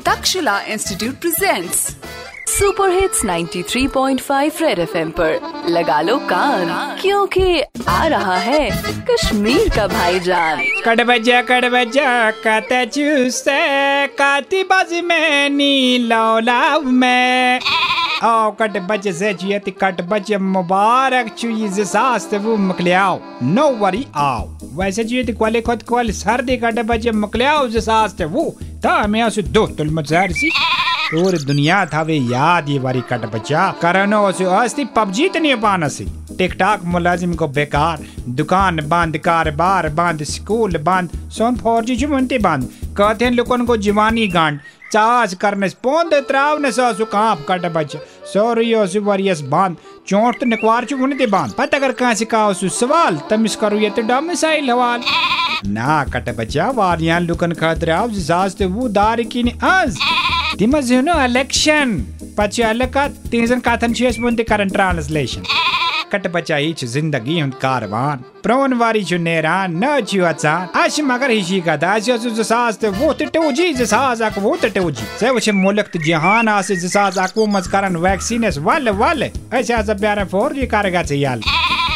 Takshila Institute presents super hits 93.5 red FM पर। लगा लो कान, क्योंकि आ रहा है कश्मीर का भाईजान। कट बजा कत चूसे काती बाजी में नी लौलाव में। आओ, कट बज से जियत, कट बज मुबारक चुई सास वो मकलियाओ। नो वरी आओ। वैसे जियत, क्वाले खुद क्वाल सर्दी कट बज मकलियाओ सास वो। ता मैं असु दो तुल मजार सी। और दुनिया था वे याद ये बारी कट बचा। करनो असु अस्ति पबजी तनी पान सी। टिकटॉक मुलाजिम को बेकार। दुकान बंद कारोबार बंद, स्कूल बंद, सोन फौजी जुमंती बंद। कहते हैं लोगों को जवानी गांड। चाज करने पोंद त्रावने सो कट बच। सोरियो सु वरियस बंद। चोट तो निकवार चु उनते बंद। पता कर कहाँ से का सवाल? तमिस करू ये तो डोमिसाइल हवाल। ना कट बचा वारियाँ लुकन खतराव जिसास ते वो दार की ने आज। यू नो इलेक्शन पचे अलका तिजन काथन छेस बुंते करन ट्रांसलेशन कट बचा छ ज़िंदगी हुंद कारवान। प्रोन वारी छु नेरान न छु अचान। अश मगर हिशी का दास यो जसास ते वो ते टोजी जसास अक वो ते टोजी से वछ मुल्क ते जहान आसे जसास अकु मज करन वैक्सीनस वल वल। ऐसे आज प्यारे फोर जी करेगा याल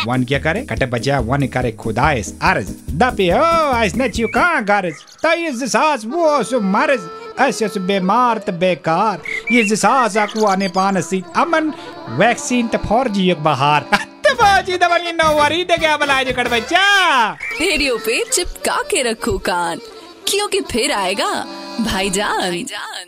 वन क्या करे, कट बचा वन करे खुदाइस अर्ज़ दपे ओ ऐस न छु का गर्ज? तय जसास वो सु मर्ज। ऐसे सु बीमार ते बेकार। ये जसास अकु आने पान सी। अमन, वैक्सीन ते फोर जी एक बहार। बाजी दबली नो वरी दे क्या बलाए कट बच्चा। रेडियो पे चिपका के रखो कान। खुशियों की फिर आएगा। भाई जान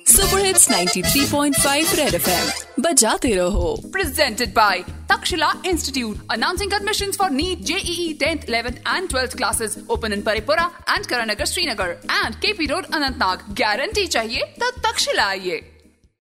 सुपर हिट्स 93.5 रेड एफएम बजाते रहो। Presented by Takshila institute announcing admission for NEET JEE tenth 11th and 12th classes open in Paripura and Karannagar Srinagar and K P road Anantnag guarantee चाहिए तो तक्षला आइए।